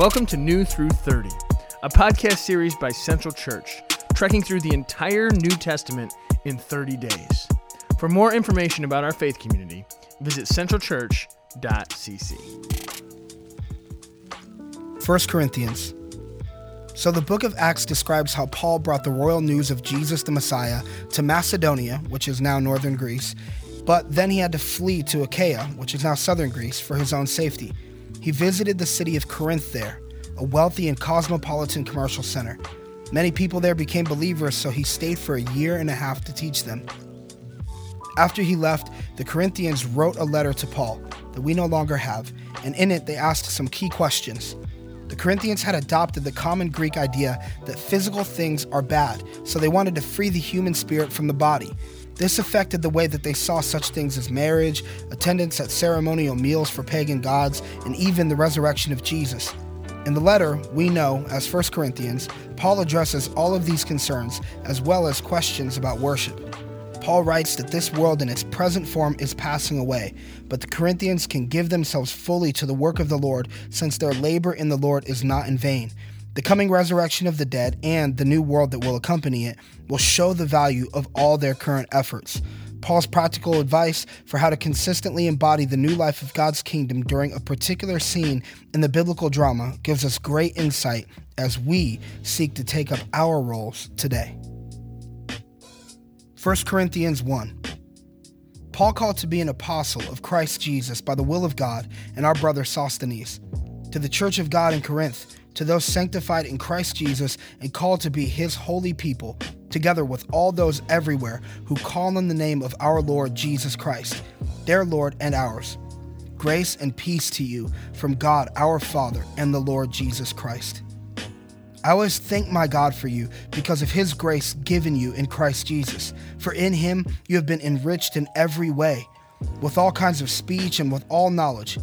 Welcome to New Through 30, a podcast series by Central Church, trekking through the entire New Testament in 30 days. For more information about our faith community, visit centralchurch.cc. 1 Corinthians. So the book of Acts describes how Paul brought the royal news of Jesus the Messiah to Macedonia, which is now northern Greece, but then he had to flee to Achaia, which is now southern Greece, for his own safety. He visited the city of Corinth there, a wealthy and cosmopolitan commercial center. Many people there became believers, so he stayed for a year and a half to teach them. After he left, the Corinthians wrote a letter to Paul that we no longer have, and in it they asked some key questions. The Corinthians had adopted the common Greek idea that physical things are bad, so they wanted to free the human spirit from the body. This affected the way that they saw such things as marriage, attendance at ceremonial meals for pagan gods, and even the resurrection of Jesus. In the letter, we know, as 1 Corinthians, Paul addresses all of these concerns as well as questions about worship. Paul writes that this world in its present form is passing away, but the Corinthians can give themselves fully to the work of the Lord since their labor in the Lord is not in vain. The coming resurrection of the dead and the new world that will accompany it will show the value of all their current efforts. Paul's practical advice for how to consistently embody the new life of God's kingdom during a particular scene in the biblical drama gives us great insight as we seek to take up our roles today. 1 Corinthians 1 Paul called to be an apostle of Christ Jesus by the will of God and our brother Sosthenes, to the church of God in Corinth to those sanctified in Christ Jesus and called to be his holy people, together with all those everywhere who call on the name of our Lord Jesus Christ, their Lord and ours. Grace and peace to you from God our Father and the Lord Jesus Christ. I always thank my God for you because of his grace given you in Christ Jesus. For in him you have been enriched in every way, with all kinds of speech and with all knowledge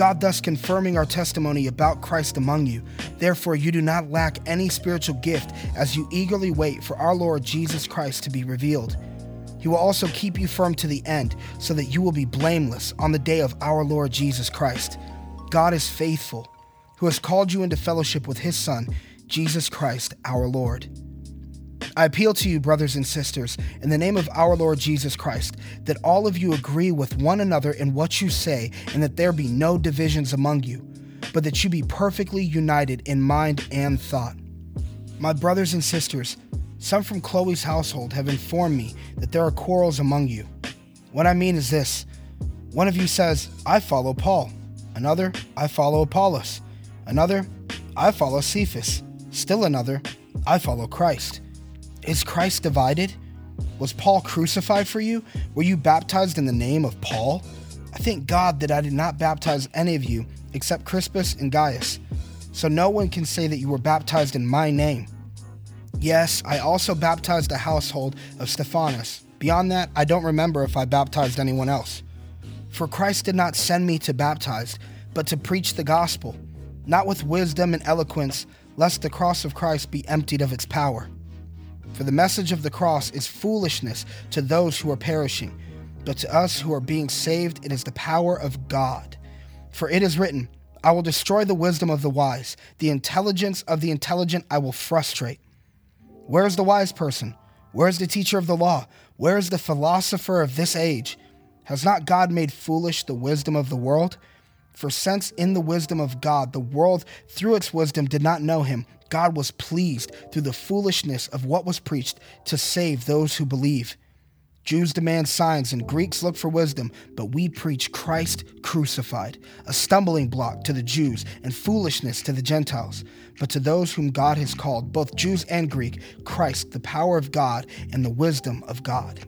God thus confirming our testimony about Christ among you. Therefore, you do not lack any spiritual gift as you eagerly wait for our Lord Jesus Christ to be revealed. He will also keep you firm to the end, so that you will be blameless on the day of our Lord Jesus Christ. God is faithful, who has called you into fellowship with his Son, Jesus Christ our Lord. I appeal to you, brothers and sisters, in the name of our Lord Jesus Christ, that all of you agree with one another in what you say, and that there be no divisions among you, but that you be perfectly united in mind and thought. My brothers and sisters, some from Chloe's household have informed me that there are quarrels among you. What I mean is this one of you says, I follow Paul. Another, I follow Apollos. Another, I follow Cephas. Still another, I follow Christ. Is Christ divided? Was Paul crucified for you? Were you baptized in the name of Paul? I thank God that I did not baptize any of you except Crispus and Gaius. So no one can say that you were baptized in my name. Yes, I also baptized the household of Stephanas. Beyond that, I don't remember if I baptized anyone else. For Christ did not send me to baptize, but to preach the gospel, not with wisdom and eloquence, lest the cross of Christ be emptied of its power. For the message of the cross is foolishness to those who are perishing, but to us who are being saved, it is the power of God. For it is written, I will destroy the wisdom of the wise, the intelligence of the intelligent I will frustrate. Where is the wise person? Where is the teacher of the law? Where is the philosopher of this age? Has not God made foolish the wisdom of the world? For since in the wisdom of God the world through its wisdom did not know him, God was pleased through the foolishness of what was preached to save those who believe. Jews demand signs and Greeks look for wisdom, but we preach Christ crucified, a stumbling block to the Jews and foolishness to the Gentiles. But to those whom God has called, both Jews and Greek, Christ, the power of God and the wisdom of God.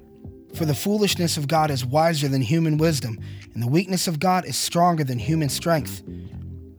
For the foolishness of God is wiser than human wisdom, and the weakness of God is stronger than human strength.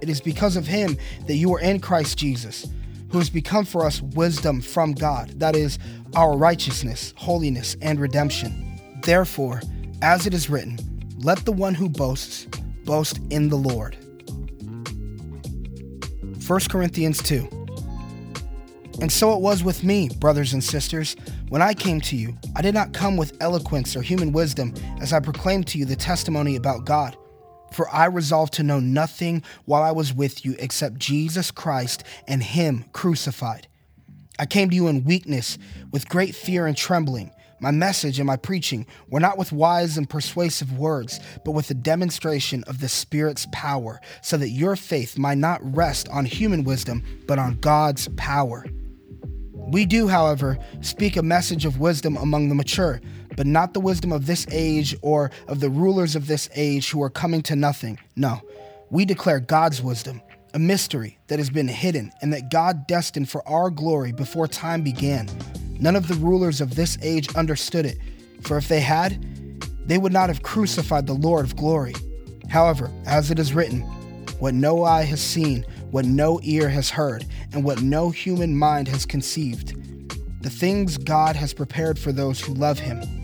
It is because of him that you are in Christ Jesus who has become for us wisdom from God, that is, our righteousness, holiness, and redemption. Therefore, as it is written, let the one who boasts boast in the Lord. 1 Corinthians 2. And so it was with me, brothers and sisters. When I came to you, I did not come with eloquence or human wisdom as I proclaimed to you the testimony about God. For I resolved to know nothing while I was with you except Jesus Christ and Him crucified. I came to you in weakness, with great fear and trembling. My message and my preaching were not with wise and persuasive words, but with a demonstration of the Spirit's power, so that your faith might not rest on human wisdom, but on God's power. We do, however, speak a message of wisdom among the mature but not the wisdom of this age or of the rulers of this age who are coming to nothing. No, we declare God's wisdom, a mystery that has been hidden and that God destined for our glory before time began. None of the rulers of this age understood it, for if they had, they would not have crucified the Lord of glory. However, as it is written, what no eye has seen, what no ear has heard, and what no human mind has conceived, the things God has prepared for those who love him.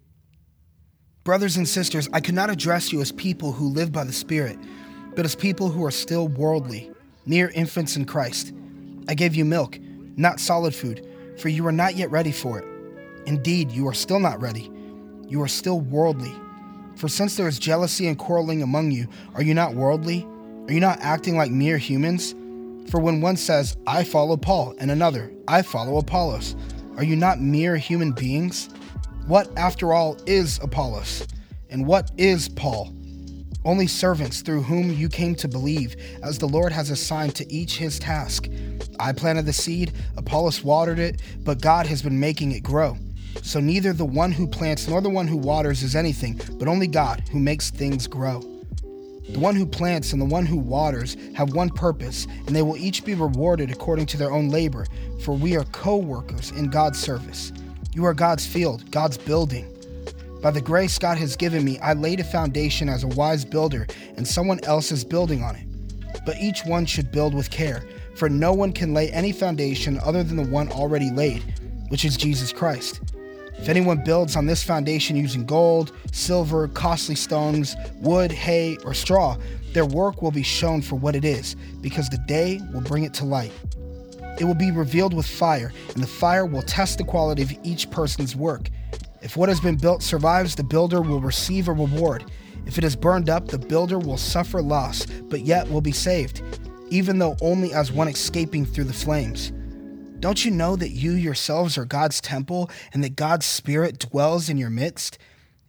Brothers and sisters, I could not address you as people who live by the Spirit, but as people who are still worldly, mere infants in Christ. I gave you milk, not solid food, for you are not yet ready for it. Indeed, you are still not ready. You are still worldly. For since there is jealousy and quarreling among you, are you not worldly? Are you not acting like mere humans? For when one says, I follow Paul, and another, I follow Apollos, are you not mere human beings? What, after all, is Apollos? And what is Paul? Only servants through whom you came to believe, as the Lord has assigned to each his task. I planted the seed, Apollos watered it, but God has been making it grow. So neither the one who plants nor the one who waters is anything, but only God who makes things grow. The one who plants and the one who waters have one purpose, and they will each be rewarded according to their own labor, for we are co workers in God's service. You are God's field, God's building. By the grace God has given me, I laid a foundation as a wise builder, and someone else is building on it. But each one should build with care, for no one can lay any foundation other than the one already laid, which is Jesus Christ. If anyone builds on this foundation using gold, silver, costly stones, wood, hay, or straw, their work will be shown for what it is, because the day will bring it to light. It will be revealed with fire, and the fire will test the quality of each person's work. If what has been built survives, the builder will receive a reward. If it is burned up, the builder will suffer loss, but yet will be saved, even though only as one escaping through the flames. Don't you know that you yourselves are God's temple and that God's Spirit dwells in your midst?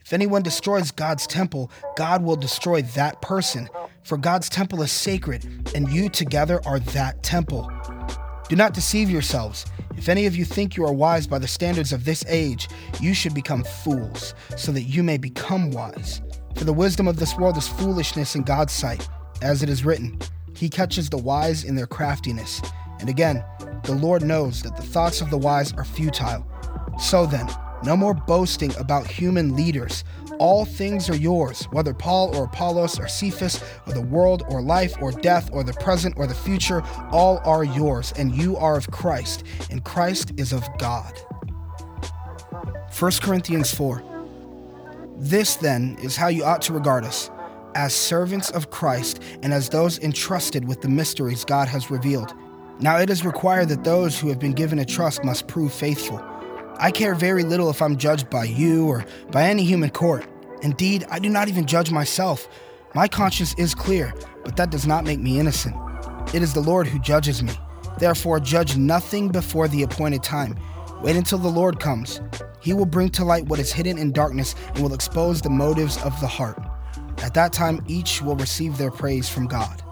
If anyone destroys God's temple, God will destroy that person, for God's temple is sacred, and you together are that temple. Do not deceive yourselves. If any of you think you are wise by the standards of this age, you should become fools, so that you may become wise. For the wisdom of this world is foolishness in God's sight, as it is written, He catches the wise in their craftiness. And again, the Lord knows that the thoughts of the wise are futile. So then, no more boasting about human leaders. All things are yours, whether Paul or Apollos or Cephas or the world or life or death or the present or the future, all are yours, and you are of Christ, and Christ is of God. 1 Corinthians 4 This then is how you ought to regard us as servants of Christ and as those entrusted with the mysteries God has revealed. Now it is required that those who have been given a trust must prove faithful. I care very little if I'm judged by you or by any human court. Indeed, I do not even judge myself. My conscience is clear, but that does not make me innocent. It is the Lord who judges me. Therefore, judge nothing before the appointed time. Wait until the Lord comes. He will bring to light what is hidden in darkness and will expose the motives of the heart. At that time, each will receive their praise from God.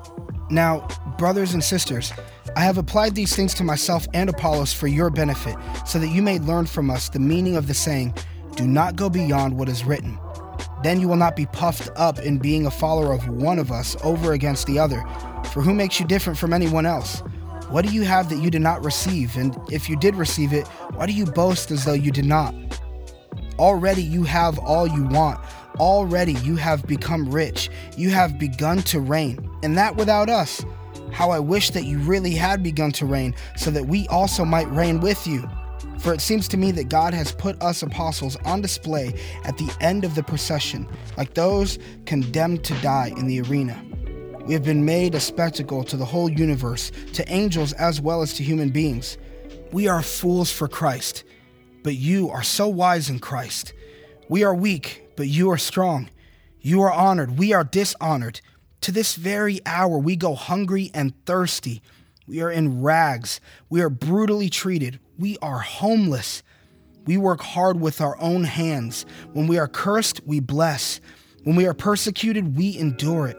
Now, brothers and sisters, I have applied these things to myself and Apollos for your benefit, so that you may learn from us the meaning of the saying, Do not go beyond what is written. Then you will not be puffed up in being a follower of one of us over against the other. For who makes you different from anyone else? What do you have that you did not receive? And if you did receive it, why do you boast as though you did not? Already you have all you want. Already you have become rich. You have begun to reign, and that without us. How I wish that you really had begun to reign, so that we also might reign with you. For it seems to me that God has put us apostles on display at the end of the procession, like those condemned to die in the arena. We have been made a spectacle to the whole universe, to angels as well as to human beings. We are fools for Christ, but you are so wise in Christ. We are weak, but you are strong. You are honored, we are dishonored. To this very hour, we go hungry and thirsty. We are in rags. We are brutally treated. We are homeless. We work hard with our own hands. When we are cursed, we bless. When we are persecuted, we endure it.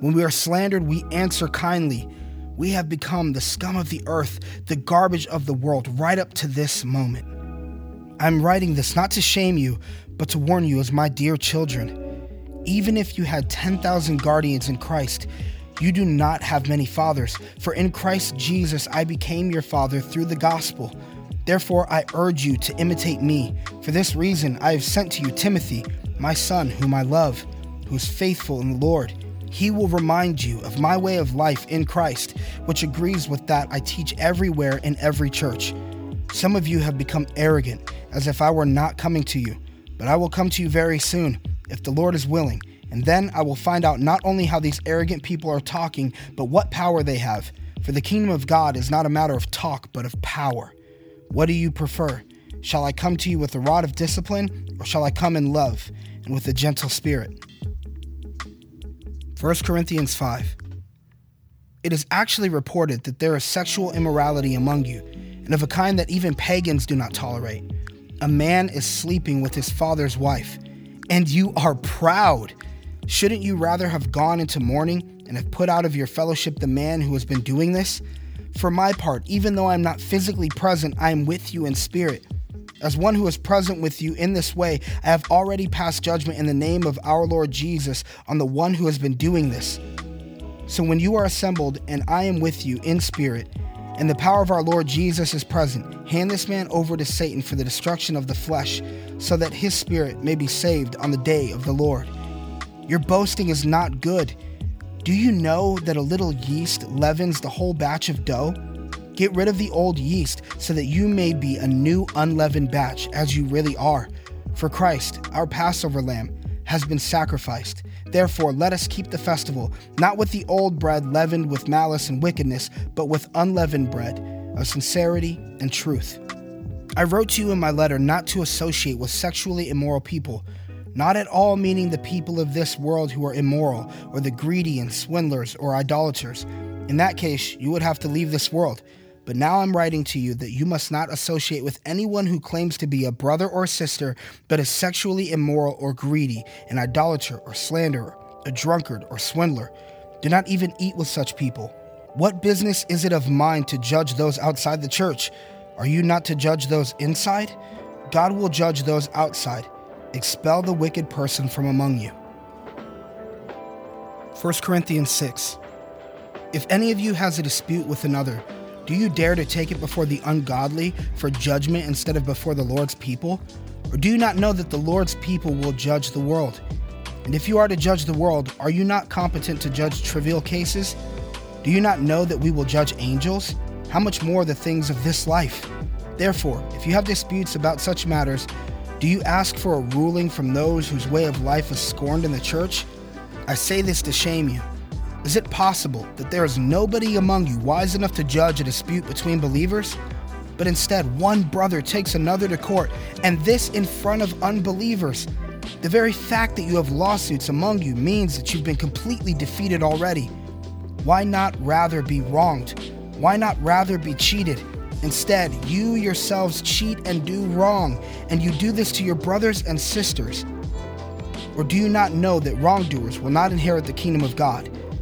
When we are slandered, we answer kindly. We have become the scum of the earth, the garbage of the world, right up to this moment. I'm writing this not to shame you, but to warn you as my dear children. Even if you had 10,000 guardians in Christ, you do not have many fathers, for in Christ Jesus I became your father through the gospel. Therefore, I urge you to imitate me. For this reason, I have sent to you Timothy, my son, whom I love, who is faithful in the Lord. He will remind you of my way of life in Christ, which agrees with that I teach everywhere in every church. Some of you have become arrogant, as if I were not coming to you, but I will come to you very soon, if the Lord is willing and then I will find out not only how these arrogant people are talking, but what power they have. For the kingdom of God is not a matter of talk, but of power. What do you prefer? Shall I come to you with a rod of discipline, or shall I come in love and with a gentle spirit? 1 Corinthians 5. It is actually reported that there is sexual immorality among you, and of a kind that even pagans do not tolerate. A man is sleeping with his father's wife, and you are proud. Shouldn't you rather have gone into mourning and have put out of your fellowship the man who has been doing this? For my part, even though I am not physically present, I am with you in spirit. As one who is present with you in this way, I have already passed judgment in the name of our Lord Jesus on the one who has been doing this. So when you are assembled and I am with you in spirit, and the power of our Lord Jesus is present, hand this man over to Satan for the destruction of the flesh, so that his spirit may be saved on the day of the Lord. Your boasting is not good. Do you know that a little yeast leavens the whole batch of dough? Get rid of the old yeast so that you may be a new unleavened batch as you really are. For Christ, our Passover lamb, has been sacrificed. Therefore, let us keep the festival, not with the old bread leavened with malice and wickedness, but with unleavened bread of sincerity and truth. I wrote to you in my letter not to associate with sexually immoral people not at all meaning the people of this world who are immoral, or the greedy and swindlers or idolaters. In that case, you would have to leave this world. But now I'm writing to you that you must not associate with anyone who claims to be a brother or sister, but is sexually immoral or greedy, an idolater or slanderer, a drunkard or swindler. Do not even eat with such people. What business is it of mine to judge those outside the church? Are you not to judge those inside? God will judge those outside. Expel the wicked person from among you. 1 Corinthians 6. If any of you has a dispute with another, do you dare to take it before the ungodly for judgment instead of before the Lord's people? Or do you not know that the Lord's people will judge the world? And if you are to judge the world, are you not competent to judge trivial cases? Do you not know that we will judge angels? How much more the things of this life? Therefore, if you have disputes about such matters, do you ask for a ruling from those whose way of life is scorned in the church? I say this to shame you. Is it possible that there is nobody among you wise enough to judge a dispute between believers? But instead, one brother takes another to court, and this in front of unbelievers. The very fact that you have lawsuits among you means that you've been completely defeated already. Why not rather be wronged? Why not rather be cheated? Instead, you yourselves cheat and do wrong, and you do this to your brothers and sisters. Or do you not know that wrongdoers will not inherit the kingdom of God?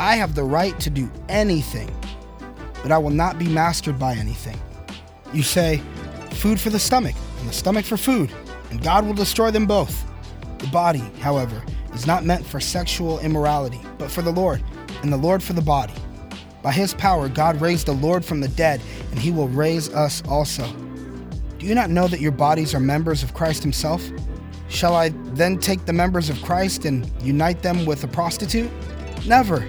I have the right to do anything, but I will not be mastered by anything. You say, food for the stomach, and the stomach for food, and God will destroy them both. The body, however, is not meant for sexual immorality, but for the Lord, and the Lord for the body. By his power, God raised the Lord from the dead, and he will raise us also. Do you not know that your bodies are members of Christ himself? Shall I then take the members of Christ and unite them with a prostitute? Never.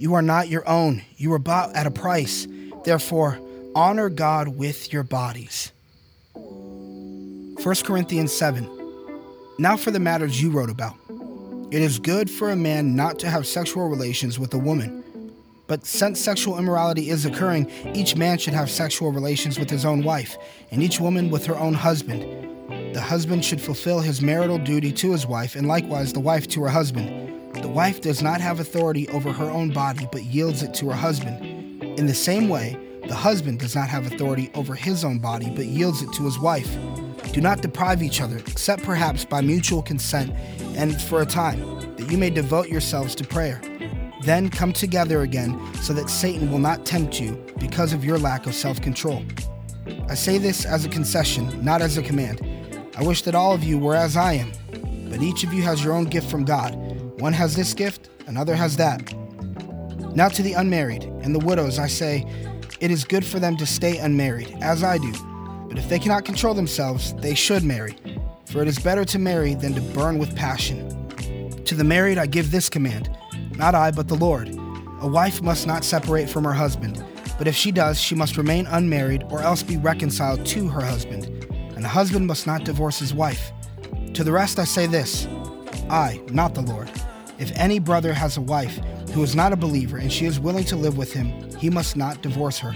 You are not your own. You were bought at a price. Therefore, honor God with your bodies. 1 Corinthians 7. Now for the matters you wrote about. It is good for a man not to have sexual relations with a woman. But since sexual immorality is occurring, each man should have sexual relations with his own wife, and each woman with her own husband. The husband should fulfill his marital duty to his wife, and likewise the wife to her husband. Wife does not have authority over her own body, but yields it to her husband. In the same way, the husband does not have authority over his own body, but yields it to his wife. Do not deprive each other, except perhaps by mutual consent and for a time, that you may devote yourselves to prayer. Then come together again, so that Satan will not tempt you because of your lack of self control. I say this as a concession, not as a command. I wish that all of you were as I am, but each of you has your own gift from God one has this gift, another has that. Now to the unmarried and the widows, I say, it is good for them to stay unmarried, as I do. But if they cannot control themselves, they should marry. For it is better to marry than to burn with passion. To the married, I give this command not I, but the Lord. A wife must not separate from her husband, but if she does, she must remain unmarried or else be reconciled to her husband. And the husband must not divorce his wife. To the rest, I say this I, not the Lord. If any brother has a wife who is not a believer and she is willing to live with him, he must not divorce her.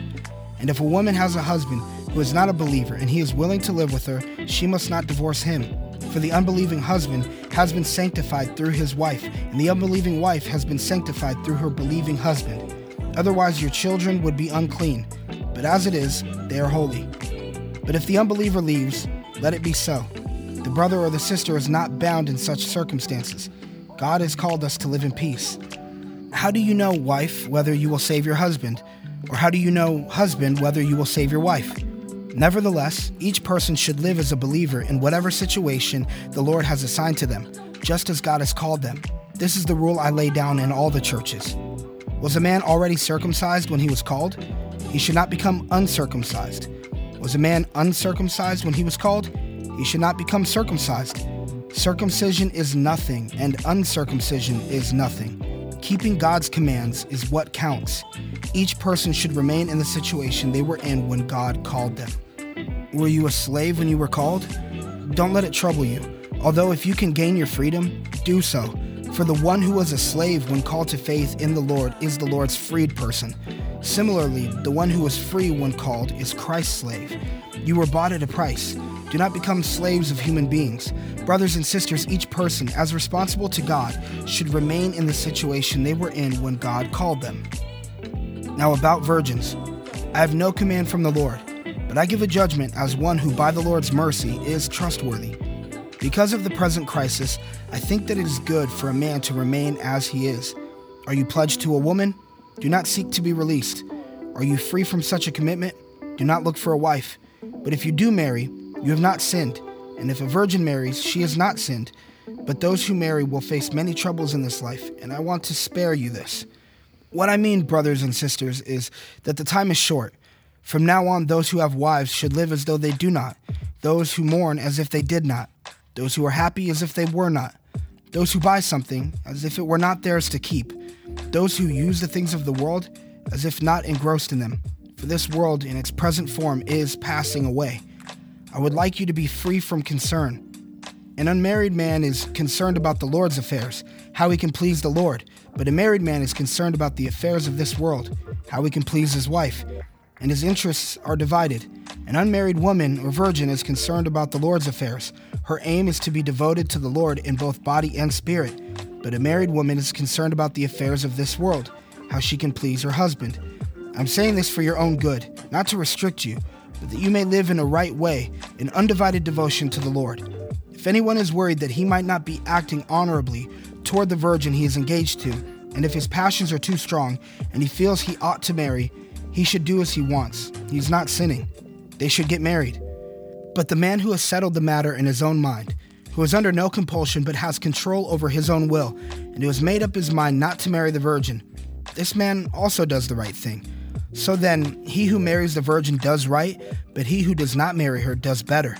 And if a woman has a husband who is not a believer and he is willing to live with her, she must not divorce him. For the unbelieving husband has been sanctified through his wife, and the unbelieving wife has been sanctified through her believing husband. Otherwise, your children would be unclean, but as it is, they are holy. But if the unbeliever leaves, let it be so. The brother or the sister is not bound in such circumstances. God has called us to live in peace. How do you know, wife, whether you will save your husband? Or how do you know, husband, whether you will save your wife? Nevertheless, each person should live as a believer in whatever situation the Lord has assigned to them, just as God has called them. This is the rule I lay down in all the churches. Was a man already circumcised when he was called? He should not become uncircumcised. Was a man uncircumcised when he was called? He should not become circumcised. Circumcision is nothing, and uncircumcision is nothing. Keeping God's commands is what counts. Each person should remain in the situation they were in when God called them. Were you a slave when you were called? Don't let it trouble you. Although, if you can gain your freedom, do so. For the one who was a slave when called to faith in the Lord is the Lord's freed person. Similarly, the one who was free when called is Christ's slave. You were bought at a price. Do not become slaves of human beings. Brothers and sisters, each person, as responsible to God, should remain in the situation they were in when God called them. Now, about virgins, I have no command from the Lord, but I give a judgment as one who, by the Lord's mercy, is trustworthy. Because of the present crisis, I think that it is good for a man to remain as he is. Are you pledged to a woman? Do not seek to be released. Are you free from such a commitment? Do not look for a wife. But if you do marry, you have not sinned. And if a virgin marries, she has not sinned. But those who marry will face many troubles in this life, and I want to spare you this. What I mean, brothers and sisters, is that the time is short. From now on, those who have wives should live as though they do not, those who mourn as if they did not, those who are happy as if they were not, those who buy something as if it were not theirs to keep, those who use the things of the world as if not engrossed in them. For this world in its present form is passing away. I would like you to be free from concern. An unmarried man is concerned about the Lord's affairs, how he can please the Lord. But a married man is concerned about the affairs of this world, how he can please his wife, and his interests are divided. An unmarried woman or virgin is concerned about the Lord's affairs. Her aim is to be devoted to the Lord in both body and spirit. But a married woman is concerned about the affairs of this world, how she can please her husband. I'm saying this for your own good, not to restrict you, but that you may live in a right way, in undivided devotion to the Lord. If anyone is worried that he might not be acting honorably toward the virgin he is engaged to, and if his passions are too strong and he feels he ought to marry, he should do as he wants. He's not sinning. They should get married. But the man who has settled the matter in his own mind, who is under no compulsion but has control over his own will, and who has made up his mind not to marry the virgin, this man also does the right thing. So then, he who marries the virgin does right, but he who does not marry her does better.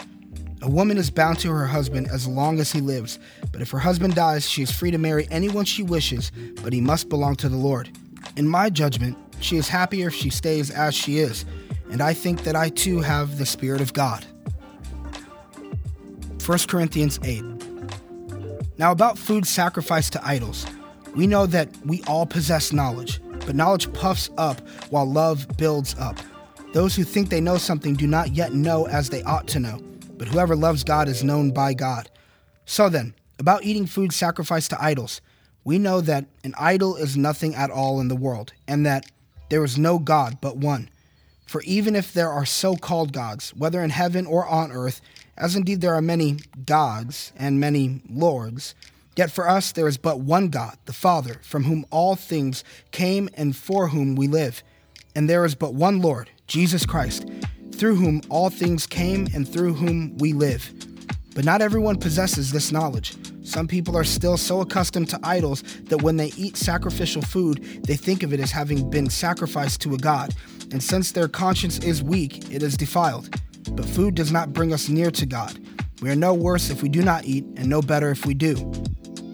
A woman is bound to her husband as long as he lives, but if her husband dies, she is free to marry anyone she wishes, but he must belong to the Lord. In my judgment, she is happier if she stays as she is, and I think that I too have the Spirit of God. 1 Corinthians 8. Now, about food sacrificed to idols, we know that we all possess knowledge, but knowledge puffs up while love builds up. Those who think they know something do not yet know as they ought to know but whoever loves God is known by God. So then, about eating food sacrificed to idols, we know that an idol is nothing at all in the world, and that there is no God but one. For even if there are so called gods, whether in heaven or on earth, as indeed there are many gods and many lords, yet for us there is but one God, the Father, from whom all things came and for whom we live. And there is but one Lord, Jesus Christ through whom all things came and through whom we live. But not everyone possesses this knowledge. Some people are still so accustomed to idols that when they eat sacrificial food, they think of it as having been sacrificed to a god. And since their conscience is weak, it is defiled. But food does not bring us near to God. We are no worse if we do not eat, and no better if we do.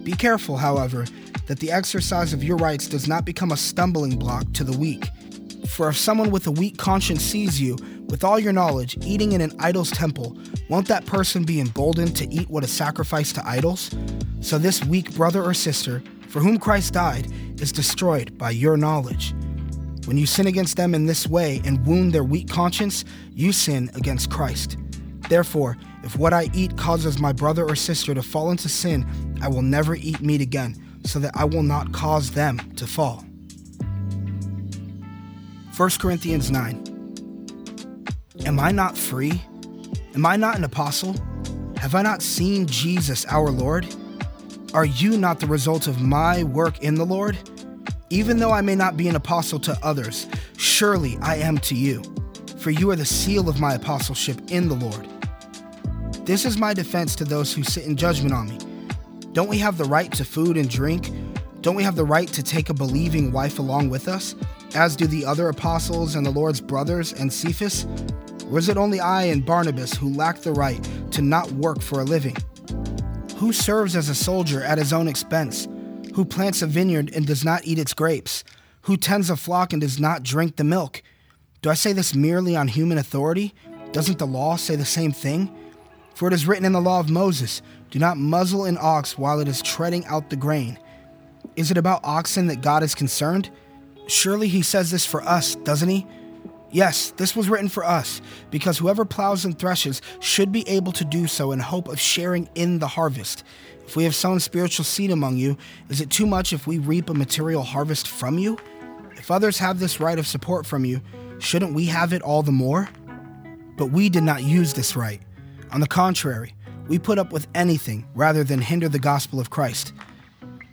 Be careful, however, that the exercise of your rights does not become a stumbling block to the weak. For if someone with a weak conscience sees you, with all your knowledge, eating in an idol's temple, won't that person be emboldened to eat what is sacrificed to idols? So this weak brother or sister, for whom Christ died, is destroyed by your knowledge. When you sin against them in this way and wound their weak conscience, you sin against Christ. Therefore, if what I eat causes my brother or sister to fall into sin, I will never eat meat again, so that I will not cause them to fall. 1 Corinthians 9 Am I not free? Am I not an apostle? Have I not seen Jesus our Lord? Are you not the result of my work in the Lord? Even though I may not be an apostle to others, surely I am to you, for you are the seal of my apostleship in the Lord. This is my defense to those who sit in judgment on me. Don't we have the right to food and drink? Don't we have the right to take a believing wife along with us, as do the other apostles and the Lord's brothers and Cephas? Or is it only I and Barnabas who lack the right to not work for a living? Who serves as a soldier at his own expense? Who plants a vineyard and does not eat its grapes? Who tends a flock and does not drink the milk? Do I say this merely on human authority? Doesn't the law say the same thing? For it is written in the law of Moses do not muzzle an ox while it is treading out the grain. Is it about oxen that God is concerned? Surely he says this for us, doesn't he? Yes, this was written for us, because whoever plows and threshes should be able to do so in hope of sharing in the harvest. If we have sown spiritual seed among you, is it too much if we reap a material harvest from you? If others have this right of support from you, shouldn't we have it all the more? But we did not use this right. On the contrary, we put up with anything rather than hinder the gospel of Christ.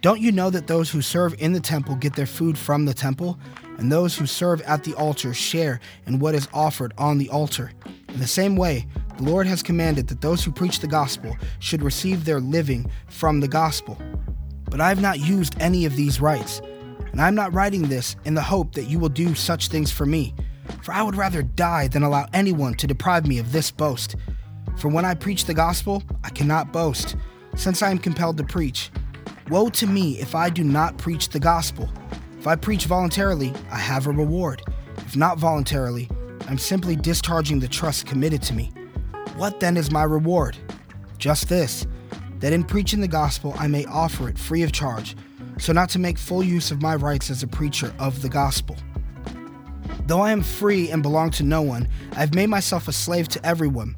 Don't you know that those who serve in the temple get their food from the temple, and those who serve at the altar share in what is offered on the altar? In the same way, the Lord has commanded that those who preach the gospel should receive their living from the gospel. But I have not used any of these rights, and I am not writing this in the hope that you will do such things for me, for I would rather die than allow anyone to deprive me of this boast. For when I preach the gospel, I cannot boast, since I am compelled to preach. Woe to me if I do not preach the gospel. If I preach voluntarily, I have a reward. If not voluntarily, I'm simply discharging the trust committed to me. What then is my reward? Just this that in preaching the gospel I may offer it free of charge, so not to make full use of my rights as a preacher of the gospel. Though I am free and belong to no one, I have made myself a slave to everyone,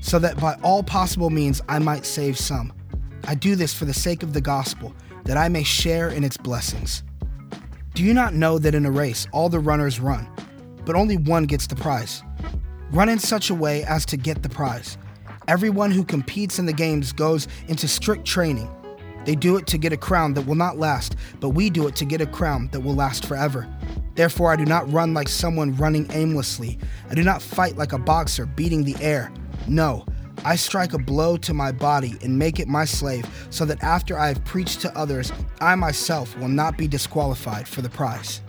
so that by all possible means I might save some. I do this for the sake of the gospel, that I may share in its blessings. Do you not know that in a race all the runners run, but only one gets the prize? Run in such a way as to get the prize. Everyone who competes in the games goes into strict training. They do it to get a crown that will not last, but we do it to get a crown that will last forever. Therefore, I do not run like someone running aimlessly. I do not fight like a boxer beating the air. No, I strike a blow to my body and make it my slave, so that after I have preached to others, I myself will not be disqualified for the prize.